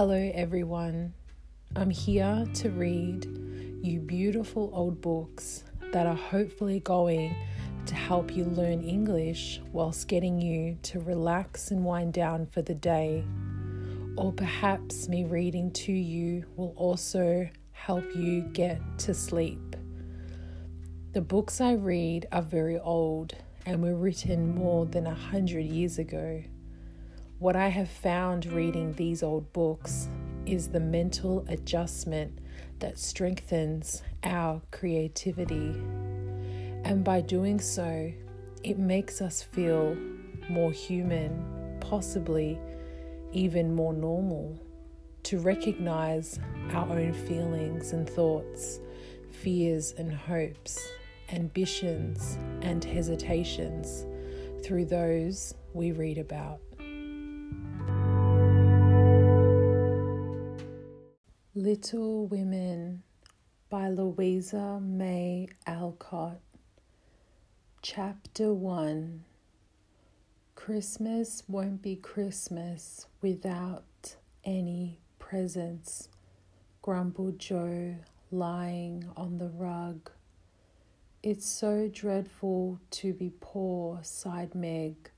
Hello, everyone. I'm here to read you beautiful old books that are hopefully going to help you learn English whilst getting you to relax and wind down for the day. Or perhaps me reading to you will also help you get to sleep. The books I read are very old and were written more than a hundred years ago. What I have found reading these old books is the mental adjustment that strengthens our creativity. And by doing so, it makes us feel more human, possibly even more normal, to recognize our own feelings and thoughts, fears and hopes, ambitions and hesitations through those we read about. Little Women by Louisa May Alcott. Chapter 1 Christmas won't be Christmas without any presents, grumbled Jo, lying on the rug. It's so dreadful to be poor, sighed Meg,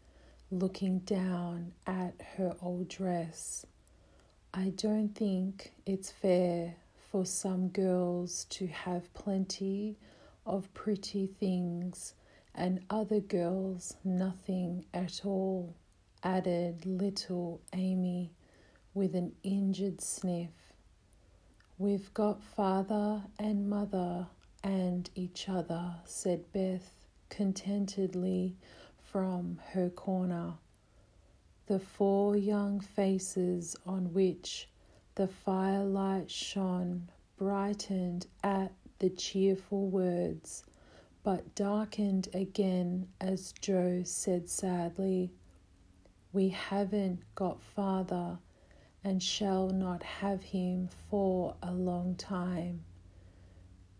looking down at her old dress. I don't think it's fair for some girls to have plenty of pretty things and other girls nothing at all, added little Amy with an injured sniff. We've got father and mother and each other, said Beth contentedly from her corner the four young faces on which the firelight shone brightened at the cheerful words, but darkened again as Jo said sadly, We haven't got father and shall not have him for a long time.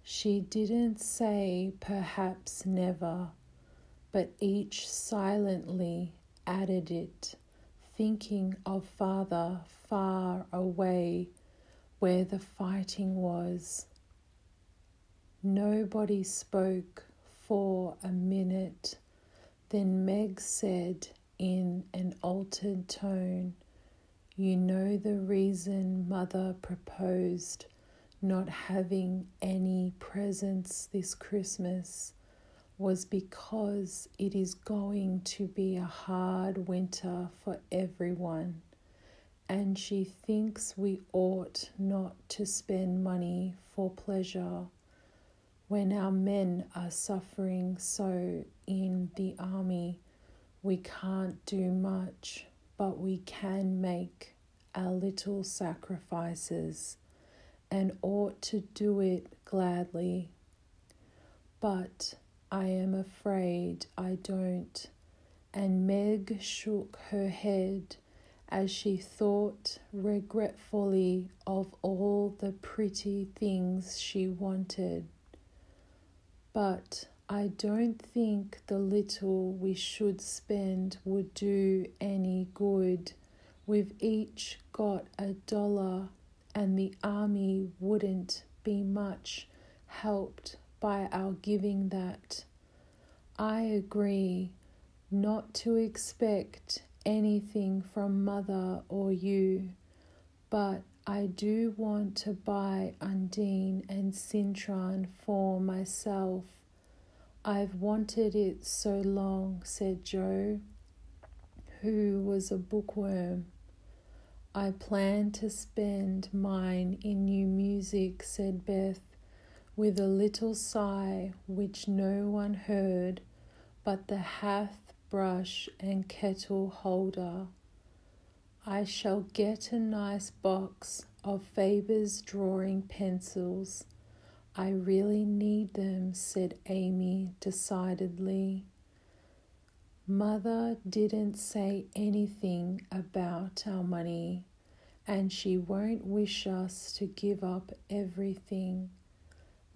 She didn't say perhaps never, but each silently added it thinking of father far away where the fighting was. Nobody spoke for a minute. Then Meg said in an altered tone, You know the reason mother proposed not having any presents this Christmas was because it is going to be a hard winter for everyone, and she thinks we ought not to spend money for pleasure when our men are suffering so in the army. We can't do much, but we can make our little sacrifices and ought to do it gladly. But I am afraid I don't. And Meg shook her head as she thought regretfully of all the pretty things she wanted. But I don't think the little we should spend would do any good. We've each got a dollar, and the army wouldn't be much helped by our giving that. I agree not to expect anything from mother or you, but I do want to buy Undine and Sintram for myself. I've wanted it so long, said Jo, who was a bookworm. I plan to spend mine in new music, said Beth with a little sigh which no one heard but the hearth brush and kettle holder. I shall get a nice box of Faber's drawing pencils. I really need them, said Amy decidedly. Mother didn't say anything about our money, and she won't wish us to give up everything.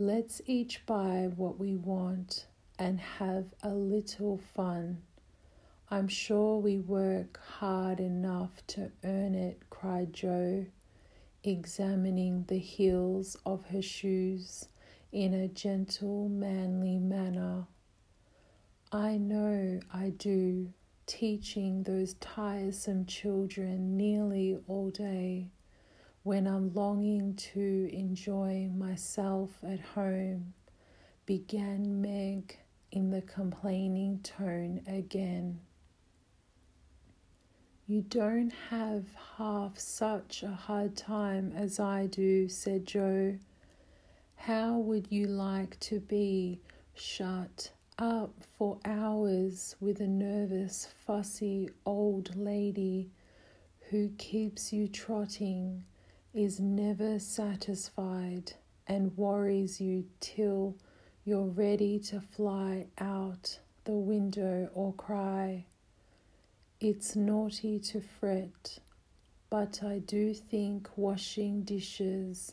Let's each buy what we want and have a little fun. I'm sure we work hard enough to earn it, cried Jo, examining the heels of her shoes in a gentle, manly manner. I know I do, teaching those tiresome children nearly all day when I'm longing to enjoy myself at home, began Meg in the complaining tone again. You don't have half such a hard time as I do, said Jo. How would you like to be shut up for hours with a nervous, fussy old lady who keeps you trotting, is never satisfied, and worries you till you're ready to fly out the window or cry? It's naughty to fret, but I do think washing dishes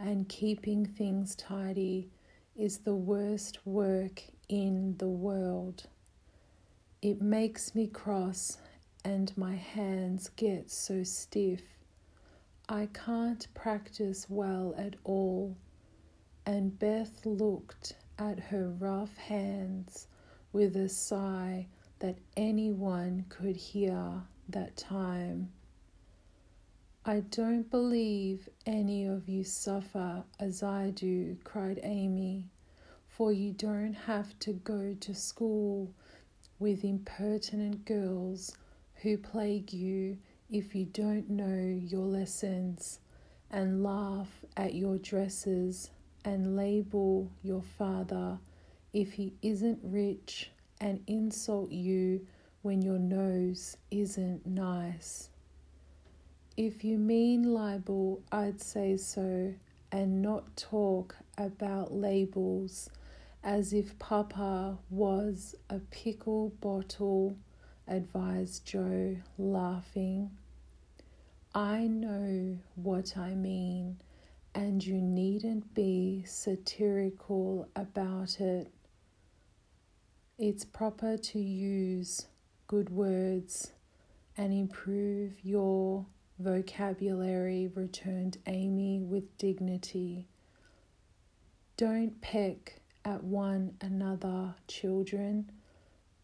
and keeping things tidy is the worst work in the world. It makes me cross and my hands get so stiff. I can't practice well at all. And Beth looked at her rough hands with a sigh that anyone could hear that time. I don't believe any of you suffer as I do, cried Amy, for you don't have to go to school with impertinent girls who plague you if you don't know your lessons and laugh at your dresses and label your father if he isn't rich and insult you when your nose isn't nice. If you mean libel, I'd say so and not talk about labels as if Papa was a pickle bottle, advised Jo, laughing. I know what I mean, and you needn't be satirical about it. It's proper to use good words and improve your vocabulary, returned Amy with dignity. Don't peck at one another, children.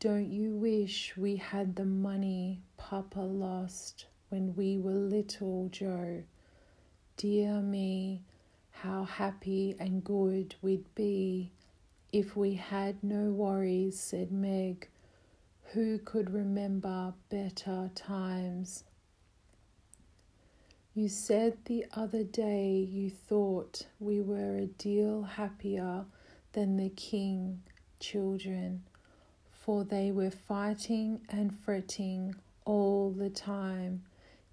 Don't you wish we had the money Papa lost when we were little, Jo? Dear me, how happy and good we'd be if we had no worries, said Meg, who could remember better times. You said the other day you thought we were a deal happier than the king children, for they were fighting and fretting all the time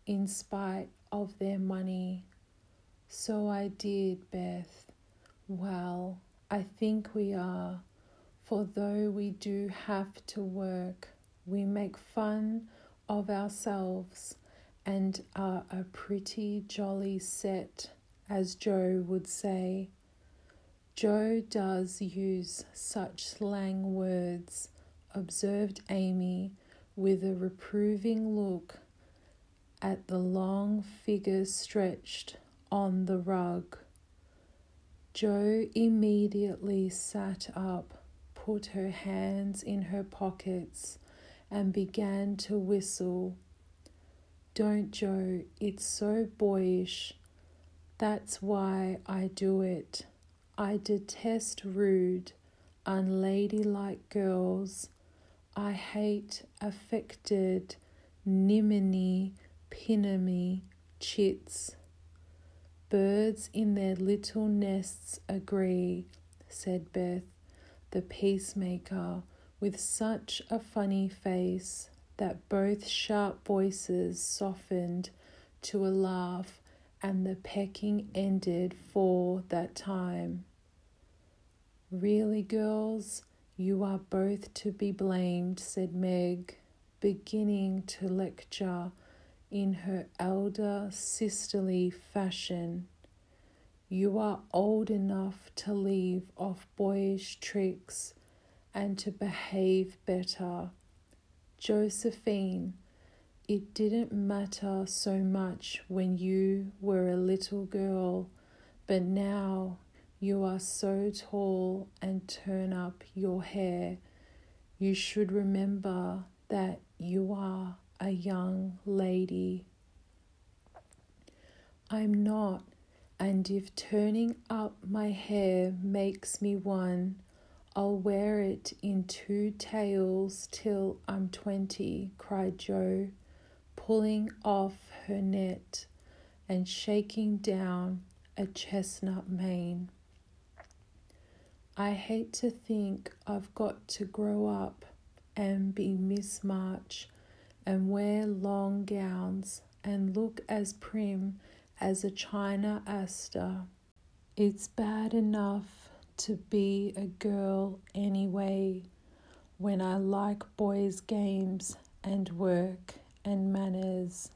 in spite of their money. So I did, Beth. Well, I think we are, for though we do have to work, we make fun of ourselves and are a pretty jolly set, as Jo would say. Jo does use such slang words, observed Amy with a reproving look at the long figure stretched on the rug. Jo immediately sat up, put her hands in her pockets, and began to whistle. Don't, Jo, it's so boyish. That's why I do it. I detest rude, unladylike girls. I hate affected, niminy, pinamy chits. Birds in their little nests agree, said Beth, the peacemaker, with such a funny face that both sharp voices softened to a laugh and the pecking ended for that time. Really, girls, you are both to be blamed, said Meg, beginning to lecture in her elder sisterly fashion. You are old enough to leave off boyish tricks and to behave better. Josephine, it didn't matter so much when you were a little girl, but now you are so tall and turn up your hair. You should remember that you are a young lady. I'm not, and if turning up my hair makes me one, I'll wear it in two tails till I'm twenty, cried Jo pulling off her net and shaking down a chestnut mane. I hate to think I've got to grow up and be Miss March and wear long gowns and look as prim as a China Aster. It's bad enough to be a girl anyway when I like boys' games and work and manners.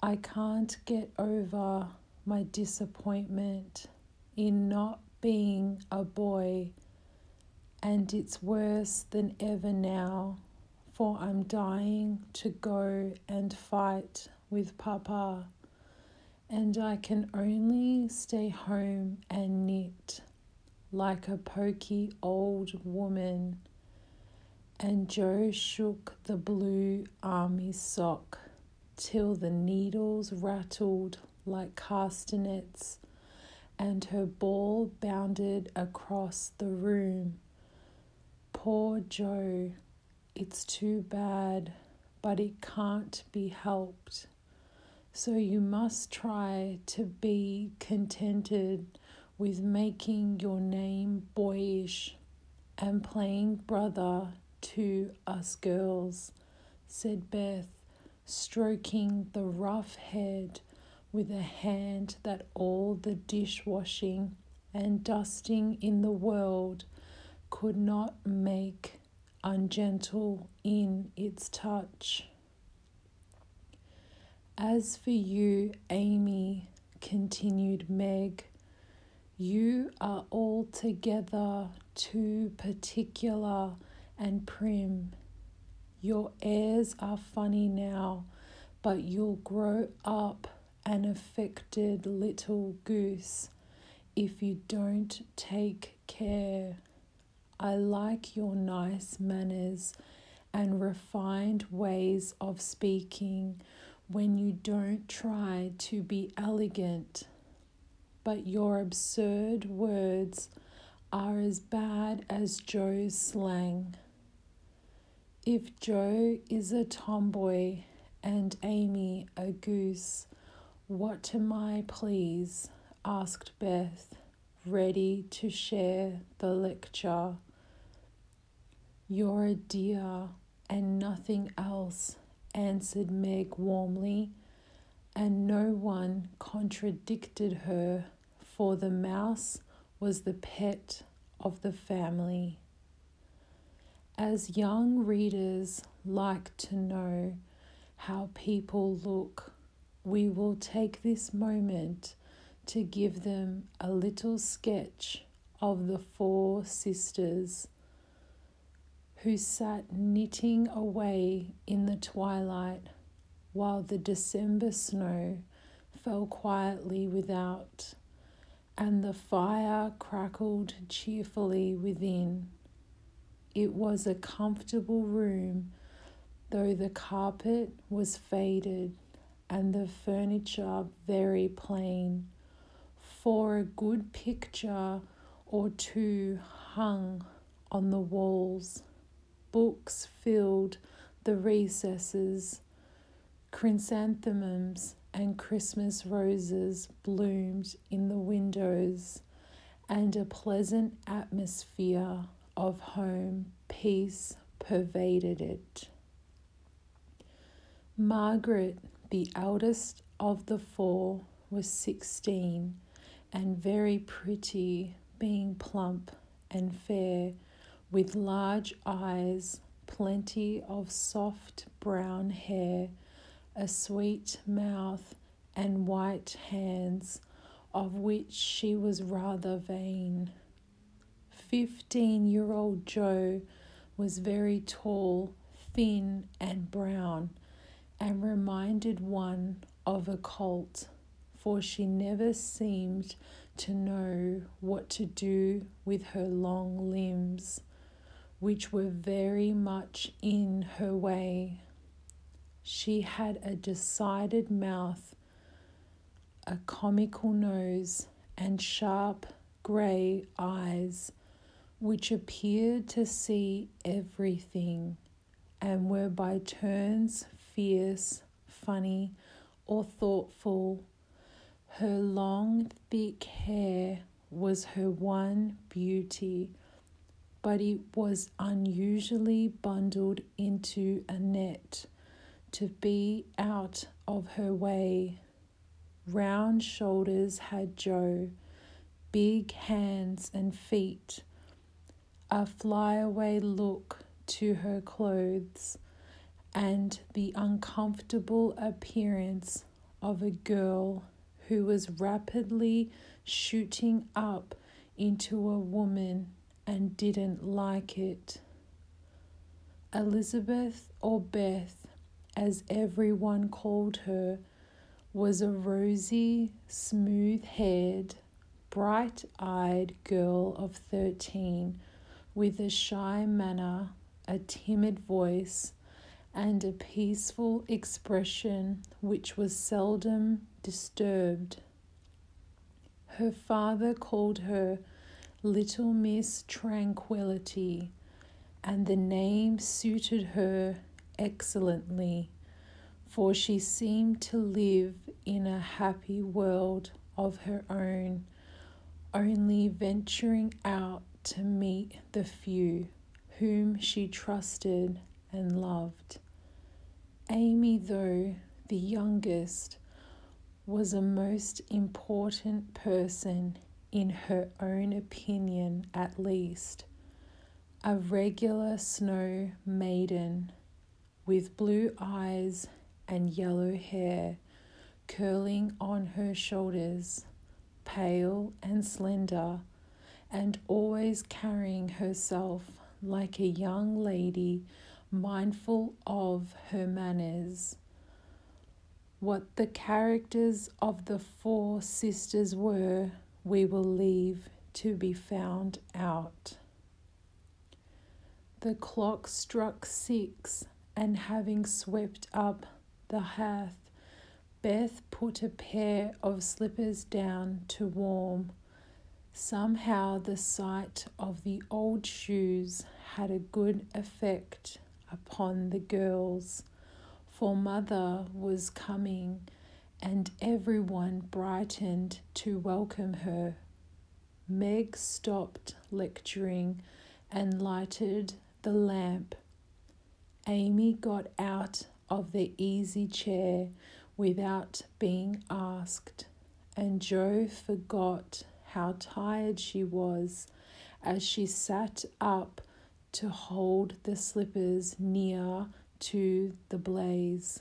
I can't get over my disappointment in not being a boy, and it's worse than ever now, for I'm dying to go and fight with Papa, and I can only stay home and knit like a poky old woman. And Jo shook the blue army sock till the needles rattled like castanets, and her ball bounded across the room. Poor Jo, it's too bad, but it can't be helped. So you must try to be contented with making your name boyish and playing brother to us girls, said Beth, stroking the rough head with a hand that all the dishwashing and dusting in the world could not make ungentle in its touch. As for you, Amy, continued Meg, you are altogether too particular and prim. Your airs are funny now, but you'll grow up an affected little goose if you don't take care. I like your nice manners and refined ways of speaking when you don't try to be elegant. But your absurd words are as bad as Jo's slang. If Jo is a tomboy and Amy a goose, what am I, please? asked Beth, ready to share the lecture. You're a dear and nothing else, answered Meg warmly, and no one contradicted her, for the mouse was the pet of the family. As young readers like to know how people look, we will take this moment to give them a little sketch of the four sisters who sat knitting away in the twilight while the December snow fell quietly without and the fire crackled cheerfully within. It was a comfortable room, though the carpet was faded and the furniture very plain, for a good picture or two hung on the walls. Books filled the recesses, chrysanthemums and Christmas roses bloomed in the windows, and a pleasant atmosphere of home peace pervaded it. Margaret, the eldest of the four, was sixteen and very pretty, being plump and fair, with large eyes, plenty of soft brown hair, a sweet mouth, and white hands, of which she was rather vain. Fifteen year old Jo was very tall, thin, and brown, and reminded one of a colt, for she never seemed to know what to do with her long limbs, which were very much in her way. She had a decided mouth, a comical nose, and sharp grey eyes, which appeared to see everything and were by turns fierce, funny, or thoughtful. Her long, thick hair was her one beauty, but it was unusually bundled into a net to be out of her way. Round shoulders had Jo, big hands and feet, a flyaway look to her clothes, and the uncomfortable appearance of a girl who was rapidly shooting up into a woman and didn't like it. Elizabeth, or Beth, as everyone called her, was a rosy, smooth haired, bright eyed girl of thirteen with a shy manner, a timid voice, and a peaceful expression which was seldom disturbed. Her father called her Little Miss Tranquillity, and the name suited her excellently, for she seemed to live in a happy world of her own, only venturing out to meet the few whom she trusted and loved. Amy, though the youngest, was a most important person in her own opinion, at least. A regular snow maiden with blue eyes and yellow hair curling on her shoulders, pale and slender, and always carrying herself like a young lady mindful of her manners. What the characters of the four sisters were, we will leave to be found out. The clock struck six, and having swept up the hearth, Beth put a pair of slippers down to warm. Somehow, the sight of the old shoes had a good effect upon the girls, for mother was coming, and everyone brightened to welcome her. Meg stopped lecturing and lighted the lamp. Amy got out of the easy chair without being asked, and Jo forgot how tired she was as she sat up to hold the slippers near to the blaze.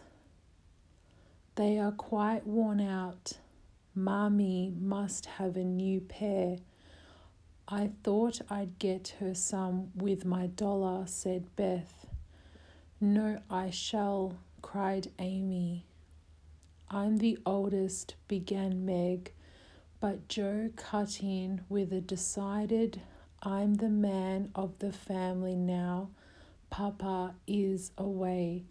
They are quite worn out. Marmee must have a new pair. I thought I'd get her some with my dollar, said Beth. No, I shall, cried Amy. I'm the oldest, began Meg, but Jo cut in with a decided I'm the man of the family now. Papa is away,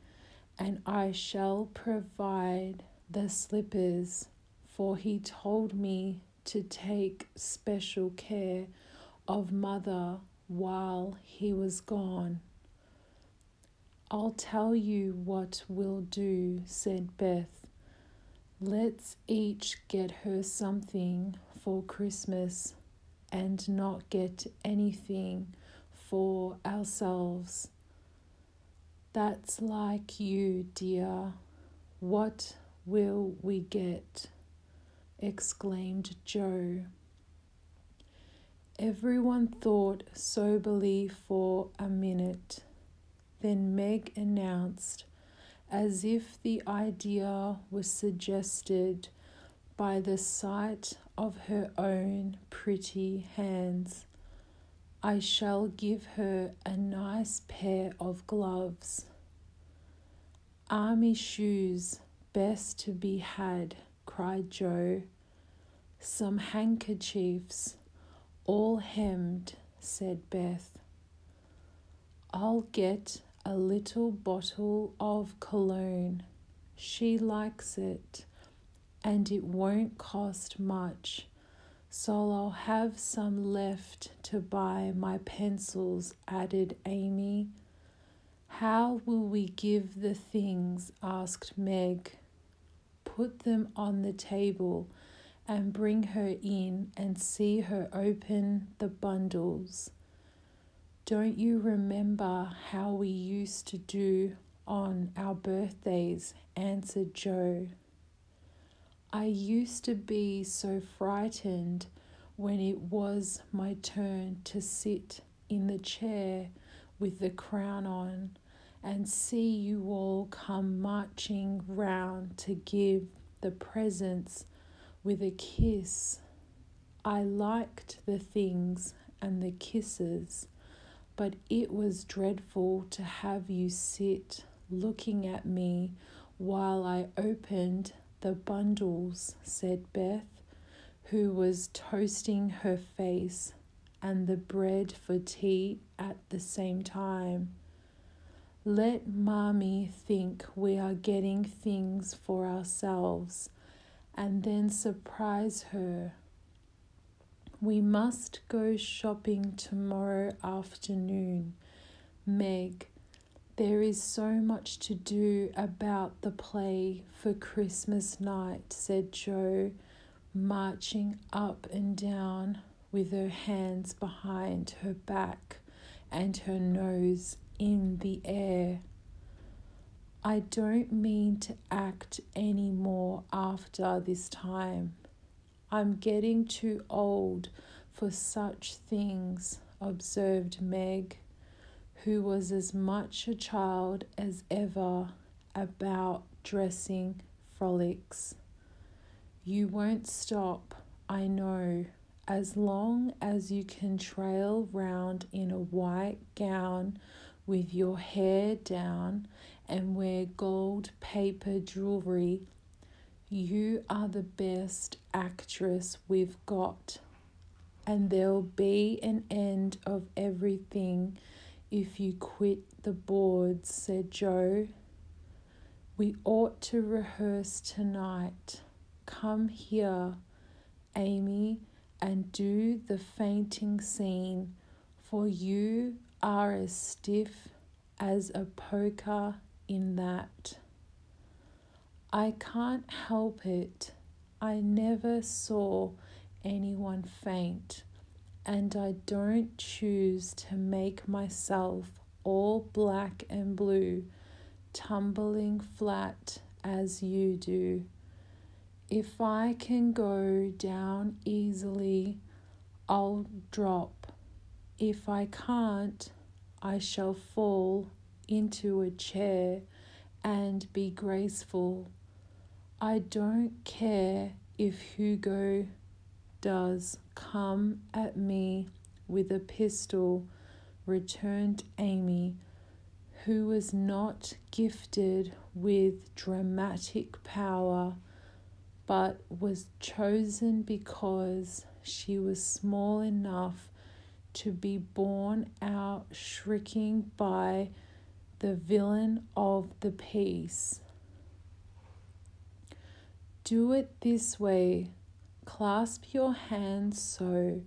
and I shall provide the slippers, for he told me to take special care of mother while he was gone. I'll tell you what we'll do, said Beth. Let's each get her something for Christmas and not get anything for ourselves. That's like you, dear. What will we get? exclaimed Jo. Everyone thought soberly for a minute. Then Meg announced, as if the idea was suggested by the sight of her own pretty hands. I shall give her a nice pair of gloves. Army shoes, best to be had, cried Jo. Some handkerchiefs, all hemmed, said Beth. I'll get a little bottle of cologne. She likes it, and it won't cost much, so I'll have some left to buy my pencils, added Amy. How will we give the things? asked Meg. Put them on the table and bring her in and see her open the bundles. Don't you remember how we used to do on our birthdays? answered Jo. I used to be so frightened when it was my turn to sit in the chair with the crown on and see you all come marching round to give the presents with a kiss. I liked the things and the kisses but it was dreadful to have you sit looking at me while I opened the bundles, said Beth, who was toasting her face and the bread for tea at the same time. Let Marmee think we are getting things for ourselves and then surprise her we must go shopping tomorrow afternoon. Meg, there is so much to do about the play for Christmas night, said Jo, marching up and down with her hands behind her back and her nose in the air. I don't mean to act any more after this time, I'm getting too old for such things, observed Meg, who was as much a child as ever about dressing frolics. You won't stop, I know, as long as you can trail round in a white gown with your hair down and wear gold paper jewelry you are the best actress we've got, and there'll be an end of everything if you quit the boards, said Jo. We ought to rehearse tonight. Come here, Amy, and do the fainting scene, for you are as stiff as a poker in that. I can't help it. I never saw anyone faint, and I don't choose to make myself all black and blue, tumbling flat as you do. If I can go down easily, I'll drop. If I can't, I shall fall into a chair and be graceful I don't care if Hugo does come at me with a pistol, returned Amy, who was not gifted with dramatic power, but was chosen because she was small enough to be borne out shrieking by the villain of the piece. Do it this way. Clasp your hands so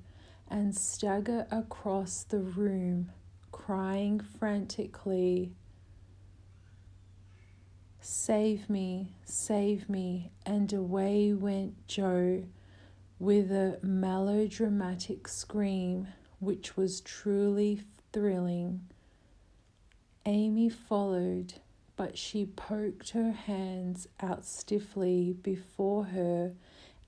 and stagger across the room, crying frantically, Save me, save me. And away went Jo with a melodramatic scream which was truly thrilling. Amy followed but she poked her hands out stiffly before her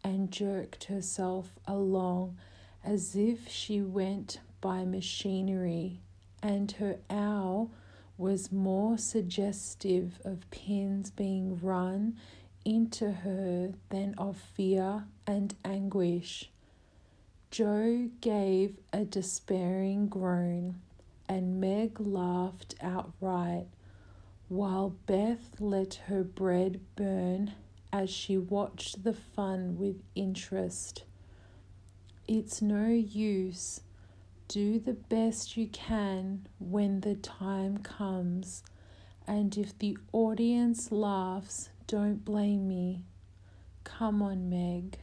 and jerked herself along as if she went by machinery, and her owl was more suggestive of pins being run into her than of fear and anguish. Jo gave a despairing groan, and Meg laughed outright while Beth let her bread burn as she watched the fun with interest. It's no use. Do the best you can when the time comes, and if the audience laughs, don't blame me. Come on, Meg.